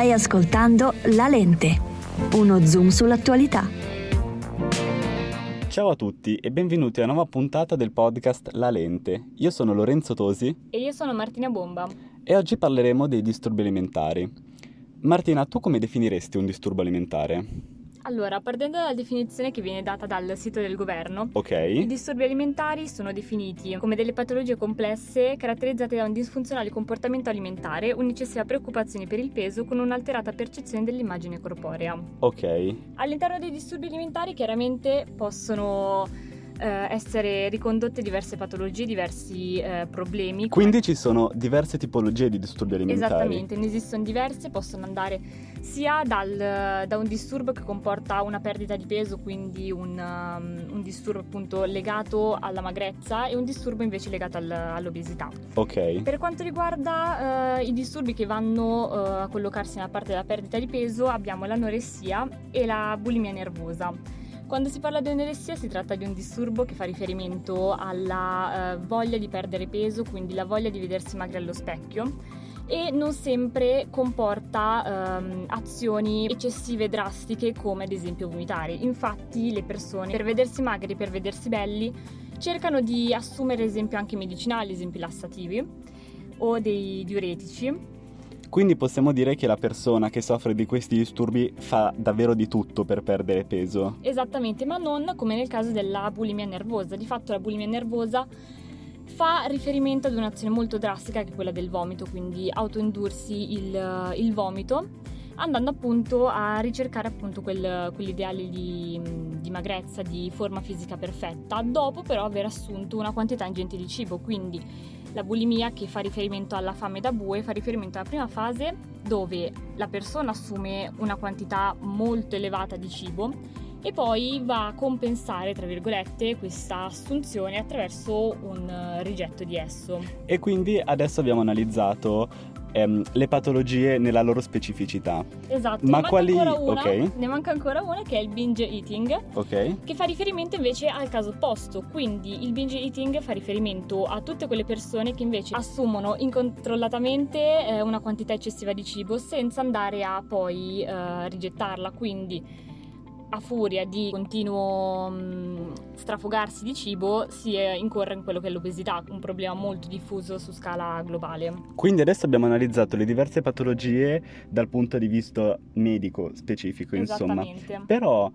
Stai ascoltando La Lente, uno zoom sull'attualità. Ciao a tutti e benvenuti a una nuova puntata del podcast La Lente. Io sono Lorenzo Tosi E io sono Martina Bomba. e oggi parleremo dei disturbi alimentari. Martina, tu come definiresti un disturbo alimentare? Allora, partendo dalla definizione che viene data dal sito del governo, i Ok? disturbi alimentari sono definiti come delle patologie complesse caratterizzate da un disfunzionale comportamento alimentare, un'eccessiva preoccupazione per il peso con un'alterata percezione dell'immagine corporea. Ok. All'interno dei disturbi alimentari chiaramente possono eh, essere ricondotte diverse patologie, diversi eh, problemi. Quindi ci sono diverse tipologie di disturbi alimentari. Esattamente, ne esistono diverse, possono andare sia dal- da un disturbo che comporta una perdita di peso, quindi un, um, un disturbo appunto legato alla magrezza e un disturbo invece legato al- all'obesità. Ok. Per quanto riguarda eh, i disturbi che vanno eh, a collocarsi nella parte della perdita di peso, abbiamo l'anoressia e la bulimia nervosa. Quando si parla di anoressia si tratta di un disturbo che fa riferimento alla eh, voglia di perdere peso, quindi la voglia di vedersi magri allo specchio e non sempre comporta ehm, azioni eccessive drastiche come ad esempio vomitare. Infatti le persone per vedersi magri, per vedersi belli, cercano di assumere ad esempio anche medicinali, ad esempio lassativi o dei diuretici. Quindi possiamo dire che la persona che soffre di questi disturbi fa davvero di tutto per perdere peso. Esattamente, ma non come nel caso della bulimia nervosa. Di fatto la bulimia nervosa fa riferimento ad un'azione molto drastica che è quella del vomito, quindi autoindursi il, il vomito, andando appunto a ricercare appunto quel- quell'ideale di, di magrezza, di forma fisica perfetta, dopo però aver assunto una quantità ingente di cibo, quindi la bulimia che fa riferimento alla fame da bue fa riferimento alla prima fase dove la persona assume una quantità molto elevata di cibo e poi va a compensare, tra virgolette, questa assunzione attraverso un eh, rigetto di esso. E quindi adesso abbiamo analizzato ehm, le patologie nella loro specificità. Esatto, Ma ne quali- una, ok. ne manca ancora una che è il binge eating, Ok? che fa riferimento invece al caso opposto, quindi il binge eating fa riferimento a tutte quelle persone che invece assumono incontrollatamente eh, una quantità eccessiva di cibo senza andare a poi eh, rigettarla, quindi a furia di continuo mm, strafogarsi di cibo si eh, incorre in quello che è l'obesità, un problema molto diffuso su scala globale. Quindi adesso abbiamo analizzato le diverse patologie dal punto di vista medico specifico, insomma. Esattamente. Però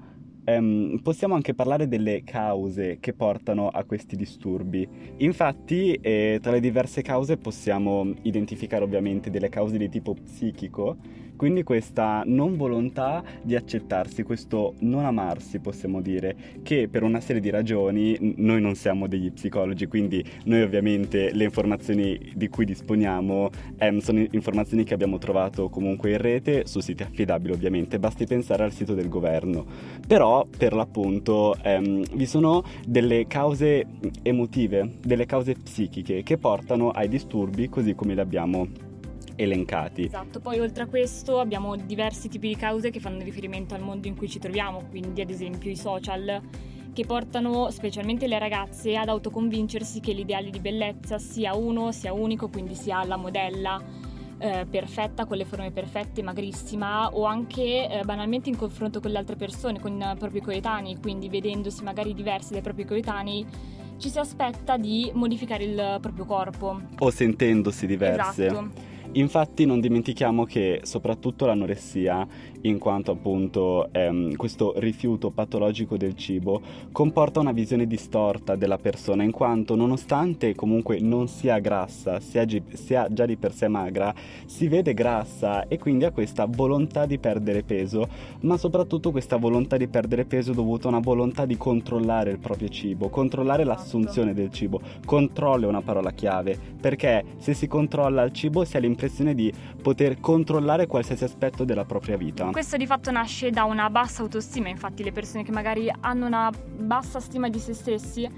ehm, possiamo anche parlare delle cause che portano a questi disturbi. Infatti, eh, tra le diverse cause possiamo identificare ovviamente delle cause di tipo psichico, quindi questa non volontà di accettarsi, questo non amarsi, possiamo dire, che per una serie di ragioni noi non siamo degli psicologi, quindi noi ovviamente le informazioni di cui disponiamo ehm, sono informazioni che abbiamo trovato comunque in rete su siti affidabili ovviamente, basti pensare al sito del governo. Però per l'appunto ehm, vi sono delle cause emotive, delle cause psichiche che portano ai disturbi così come li abbiamo elencati. Esatto, poi oltre a questo abbiamo diversi tipi di cause che fanno riferimento al mondo in cui ci troviamo, quindi ad esempio i social che portano specialmente le ragazze ad autoconvincersi che l'ideale di bellezza sia uno, sia unico, quindi sia la modella eh, perfetta, con le forme perfette, magrissima o anche eh, banalmente in confronto con le altre persone, con i propri coetanei, quindi vedendosi magari diversi dai propri coetanei ci si aspetta di modificare il proprio corpo. O sentendosi diverse. Esatto. Infatti non dimentichiamo che soprattutto l'anoressia, in quanto appunto ehm, questo rifiuto patologico del cibo, comporta una visione distorta della persona, in quanto nonostante comunque non sia grassa, sia, gi- sia già di per sé magra, si vede grassa e quindi ha questa volontà di perdere peso, ma soprattutto questa volontà di perdere peso dovuta a una volontà di controllare il proprio cibo, controllare Esatto. l'assunzione del cibo. Controllo è una parola chiave, perché se si controlla il cibo si ha l'impressione di poter controllare qualsiasi aspetto della propria vita. Questo di fatto nasce da una bassa autostima, infatti le persone che magari hanno una bassa stima di se stessi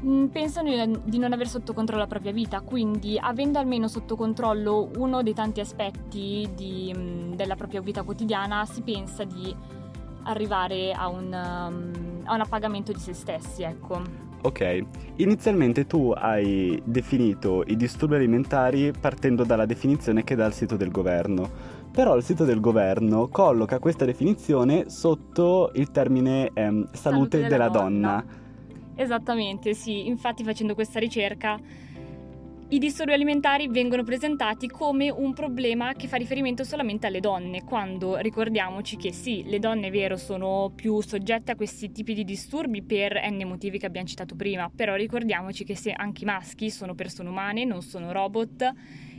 mh, pensano di- non aver sotto controllo la propria vita, quindi avendo almeno sotto controllo uno dei tanti aspetti di, mh, della propria vita quotidiana si pensa di arrivare a un, um, a un appagamento di se stessi, ecco. Ok, inizialmente tu hai definito i disturbi alimentari partendo dalla definizione che dà il sito del governo, però il sito del governo colloca questa definizione sotto il termine ehm, salute, Salute della, della donna. donna. Esattamente, sì. Infatti facendo questa ricerca i disturbi alimentari vengono presentati come un problema che fa riferimento solamente alle donne, quando ricordiamoci che sì, le donne è vero sono più soggette a questi tipi di disturbi per n motivi che abbiamo citato prima, però ricordiamoci che se anche i maschi sono persone umane, non sono robot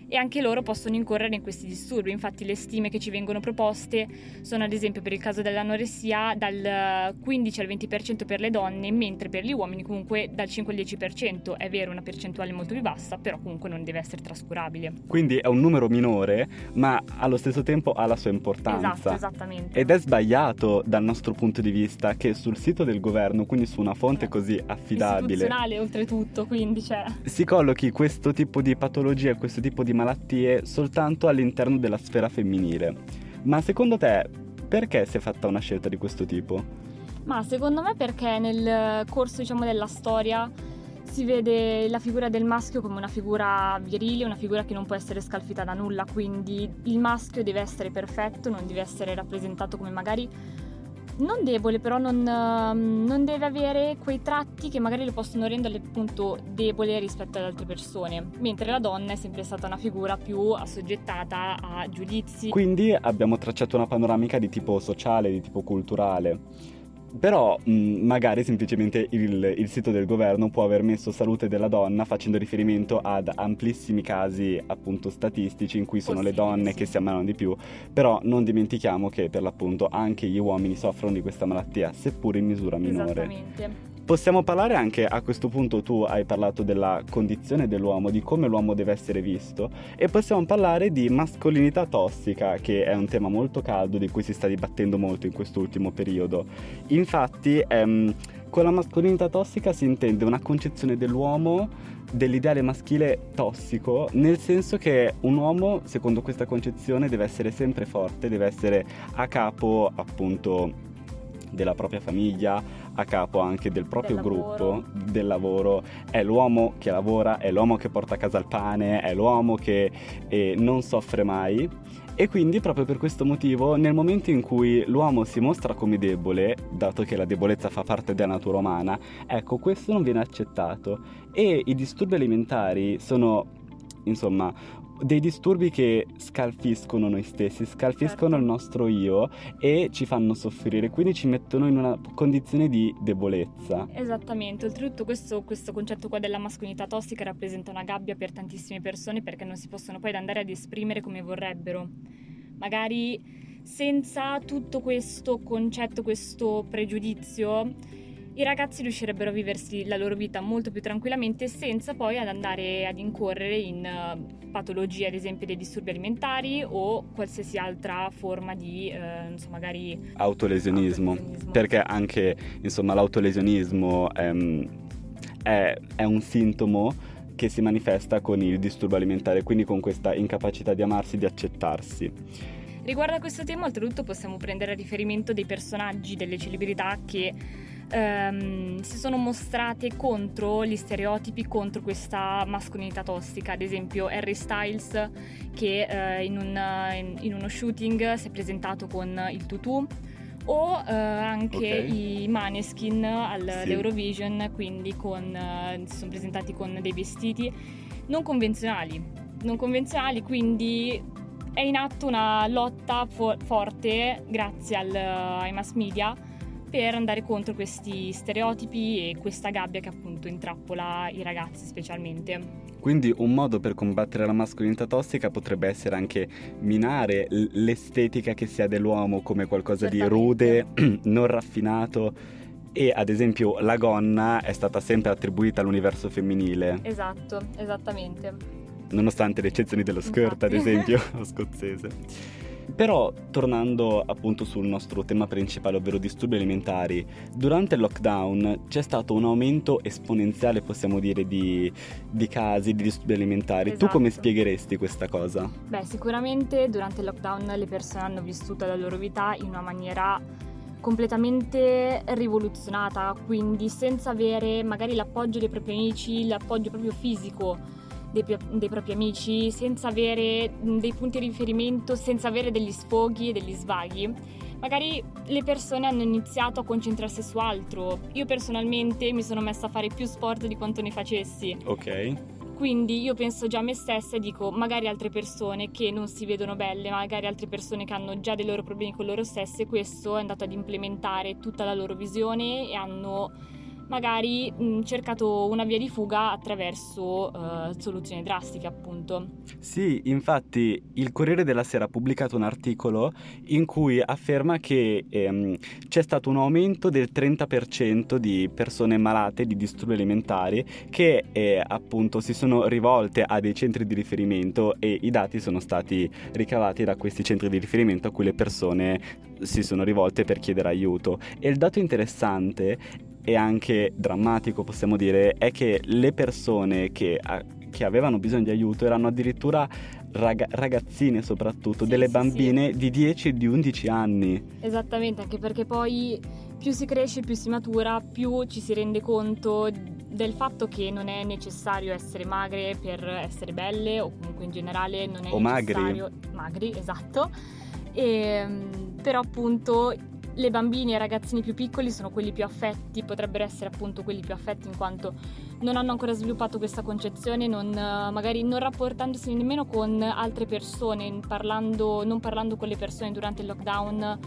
e anche loro possono incorrere in questi disturbi. Infatti le stime che ci vengono proposte sono ad esempio per il caso dell'anoressia dal 15 al 20% per le donne, mentre per gli uomini comunque dal 5 al 10%. È vero, una percentuale molto più bassa, però comunque non deve essere trascurabile. Quindi è un numero minore, ma allo stesso tempo ha la sua importanza. Esatto, esattamente. Ed è sbagliato dal nostro punto di vista che sul sito del governo, quindi su una fonte così affidabile, Istituzionale oltretutto, quindi cioè... si collochi questo tipo di patologie, questo tipo di malattie soltanto all'interno della sfera femminile. Ma secondo te perché si è fatta una scelta di questo tipo? Ma secondo me perché nel corso diciamo, della storia si vede la figura del maschio come una figura virile, una figura che non può essere scalfita da nulla, quindi il maschio deve essere perfetto, non deve essere rappresentato come magari non debole, però non, ehm, non deve avere quei tratti che magari lo possono rendere appunto debole rispetto ad altre persone, mentre la donna è sempre stata una figura più assoggettata a giudizi. Quindi abbiamo tracciato una panoramica di tipo sociale, di tipo culturale. Però mh, magari semplicemente il, il sito del governo può aver messo salute della donna facendo riferimento ad amplissimi casi appunto statistici in cui sono le Possibile, donne sì. che si ammalano di più, però non dimentichiamo che per l'appunto anche gli uomini soffrono di questa malattia, seppur in misura minore. Esattamente. Possiamo parlare anche a questo punto tu hai parlato della condizione dell'uomo, di come l'uomo deve essere visto e possiamo parlare di mascolinità tossica, che è un tema molto caldo di cui si sta dibattendo molto in quest'ultimo periodo. Infatti, ehm, con la mascolinità tossica si intende una concezione dell'uomo dell'ideale maschile tossico, nel senso che un uomo, secondo questa concezione, deve essere sempre forte, deve essere a capo appunto della propria famiglia, a capo anche del proprio Del gruppo, lavoro. del lavoro, è l'uomo che lavora, è l'uomo che porta a casa il pane, è l'uomo che eh, non soffre mai. E quindi proprio per questo motivo nel momento in cui l'uomo si mostra come debole, dato che la debolezza fa parte della natura umana, ecco questo non viene accettato e i disturbi alimentari sono insomma dei disturbi che scalfiscono noi stessi, scalfiscono Certo. il nostro io e ci fanno soffrire, quindi ci mettono in una condizione di debolezza. Esattamente, oltretutto questo, questo concetto qua della mascolinità tossica rappresenta una gabbia per tantissime persone perché non si possono poi andare ad esprimere come vorrebbero. Magari senza tutto questo concetto, questo pregiudizio, i ragazzi riuscirebbero a viversi la loro vita molto più tranquillamente senza poi ad andare ad incorrere in eh, patologie, ad esempio dei disturbi alimentari o qualsiasi altra forma di, eh, so, magari Autolesionismo. autolesionismo. Perché anche insomma l'autolesionismo ehm, è, è un sintomo che si manifesta con il disturbo alimentare, quindi con questa incapacità di amarsi, di accettarsi. Riguardo a questo tema, oltretutto, possiamo prendere a riferimento dei personaggi, delle celebrità che ehm, si sono mostrate contro gli stereotipi, contro questa mascolinità tossica. Ad esempio, Harry Styles, che eh, in, un- in- uno shooting si è presentato con il tutù. O eh, anche Ok. i Maneskin al- Sì. all'Eurovision, quindi con, eh, si sono presentati con dei vestiti non convenzionali. Non convenzionali, quindi è in atto una lotta fo- forte grazie al- ai mass media per andare contro questi stereotipi e questa gabbia che appunto intrappola i ragazzi specialmente. Quindi un modo per combattere la mascolinità tossica potrebbe essere anche minare l'estetica che si ha dell'uomo come qualcosa di rude, non raffinato e ad esempio la gonna è stata sempre attribuita all'universo femminile, Esatto, esattamente. nonostante le eccezioni dello skirt ad Infatti. esempio scozzese. Però tornando appunto sul nostro tema principale, ovvero disturbi alimentari, durante il lockdown c'è stato un aumento esponenziale, possiamo dire, di, di casi di disturbi alimentari. Tu come Esatto. spiegheresti questa cosa? Beh, sicuramente durante il lockdown le persone hanno vissuto la loro vita in una maniera completamente rivoluzionata, quindi senza avere magari l'appoggio dei propri amici, l'appoggio proprio fisico dei, dei, propri amici, senza avere dei punti di riferimento, senza avere degli sfoghi e degli svaghi. Magari le persone hanno iniziato a concentrarsi su altro. Io personalmente mi sono messa a fare più sport di quanto ne facessi. Ok. Quindi io penso già a me stessa e dico magari altre persone che non si vedono belle, magari altre persone che hanno già dei loro problemi con loro stesse, questo è andato ad implementare tutta la loro visione e hanno magari mh, cercato una via di fuga attraverso uh, soluzioni drastiche, appunto. Sì, infatti il Corriere della Sera ha pubblicato un articolo in cui afferma che ehm, c'è stato un aumento del 30% di persone malate di disturbi alimentari che eh, appunto si sono rivolte a dei centri di riferimento e i dati sono stati ricavati da questi centri di riferimento a cui le persone si sono rivolte per chiedere aiuto. E il dato interessante e anche drammatico, possiamo dire, è che le persone che, a, che avevano bisogno di aiuto erano addirittura rag- ragazzine soprattutto, sì, delle sì, bambine sì. di 10 e di 11 anni. Esattamente, anche perché poi più si cresce, più si matura, più ci si rende conto del fatto che non è necessario essere magre per essere belle o comunque in generale non è o necessario magri, magri esatto. E, ehm, però appunto le bambine e i ragazzini più piccoli sono quelli più affetti, potrebbero essere appunto quelli più affetti in quanto non hanno ancora sviluppato questa concezione, non, magari non rapportandosi nemmeno con altre persone, parlando, non parlando con le persone durante il lockdown,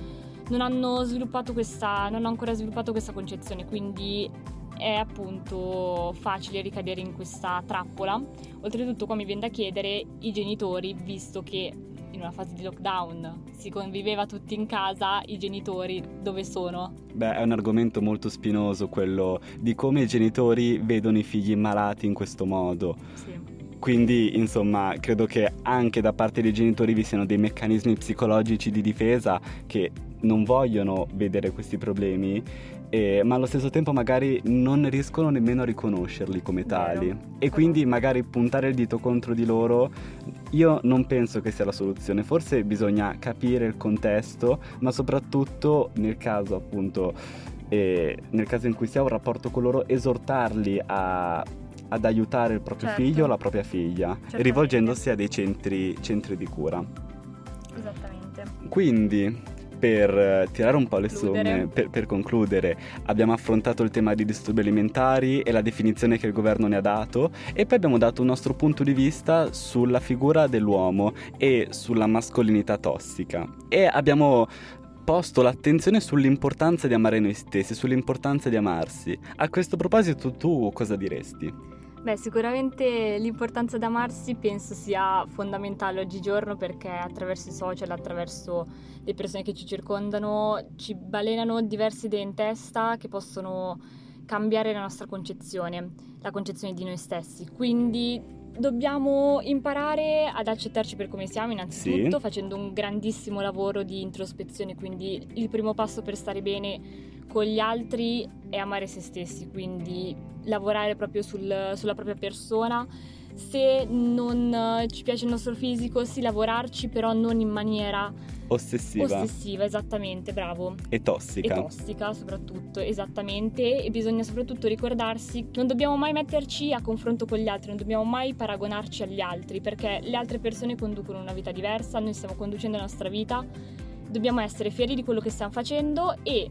non hanno, questa, non hanno ancora sviluppato questa concezione, quindi è appunto facile ricadere in questa trappola. Oltretutto qua mi viene da chiedere i genitori, visto che in una fase di lockdown si conviveva tutti in casa, i genitori dove sono? Beh, è un argomento molto spinoso quello di come i genitori vedono i figli malati in questo modo. Sì. Quindi, insomma, credo che anche da parte dei genitori vi siano dei meccanismi psicologici di difesa che non vogliono vedere questi problemi eh, ma allo stesso tempo magari non riescono nemmeno a riconoscerli come tali. Vero. E quindi magari puntare il dito contro di loro, io non penso che sia la soluzione. Forse bisogna capire il contesto, ma soprattutto nel caso appunto, eh, nel caso in cui si ha un rapporto con loro, esortarli a ad aiutare il proprio certo. figlio o la propria figlia, rivolgendosi a dei centri, centri di cura. Esattamente. Quindi, per eh, tirare un po' le somme, per, per, concludere, abbiamo affrontato il tema dei disturbi alimentari e la definizione che il governo ne ha dato e poi abbiamo dato un nostro punto di vista sulla figura dell'uomo e sulla mascolinità tossica. E abbiamo posto l'attenzione sull'importanza di amare noi stessi, sull'importanza di amarsi. A questo proposito tu cosa diresti? Beh, sicuramente l'importanza di amarsi penso sia fondamentale oggigiorno perché attraverso i social, attraverso le persone che ci circondano, ci balenano diverse idee in testa che possono cambiare la nostra concezione, la concezione di noi stessi. Quindi dobbiamo imparare ad accettarci per come siamo innanzitutto sì. facendo un grandissimo lavoro di introspezione, quindi il primo passo per stare bene con gli altri è amare se stessi, quindi lavorare proprio sul, sulla propria persona. Se non eh, ci piace il nostro fisico, sì, lavorarci, però non in maniera ossessiva. Ossessiva, esattamente, bravo. E tossica. E tossica, soprattutto, esattamente. E bisogna soprattutto ricordarsi che non dobbiamo mai metterci a confronto con gli altri, non dobbiamo mai paragonarci agli altri, perché le altre persone conducono una vita diversa, noi stiamo conducendo la nostra vita. Dobbiamo essere fieri di quello che stiamo facendo e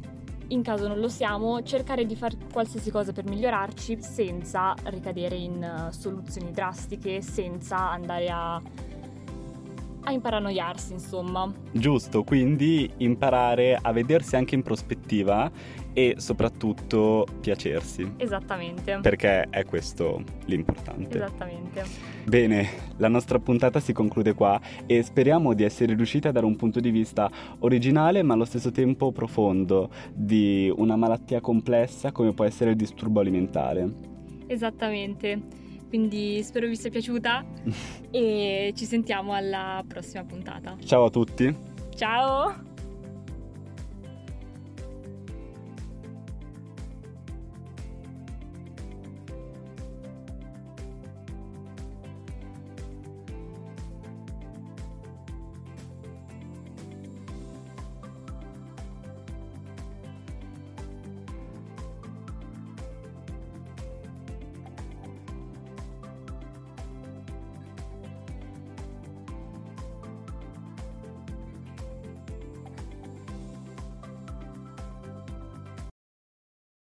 in caso non lo siamo, cercare di fare qualsiasi cosa per migliorarci senza ricadere in uh, soluzioni drastiche, senza andare a a imparanoiarsi, insomma. Giusto, quindi imparare a vedersi anche in prospettiva e soprattutto piacersi. Esattamente. Perché è questo l'importante. Esattamente. Bene, la nostra puntata si conclude qua e speriamo di essere riusciti a dare un punto di vista originale ma allo stesso tempo profondo di una malattia complessa come può essere il disturbo alimentare. Esattamente. Quindi spero vi sia piaciuta e ci sentiamo alla prossima puntata. Ciao a tutti. Ciao.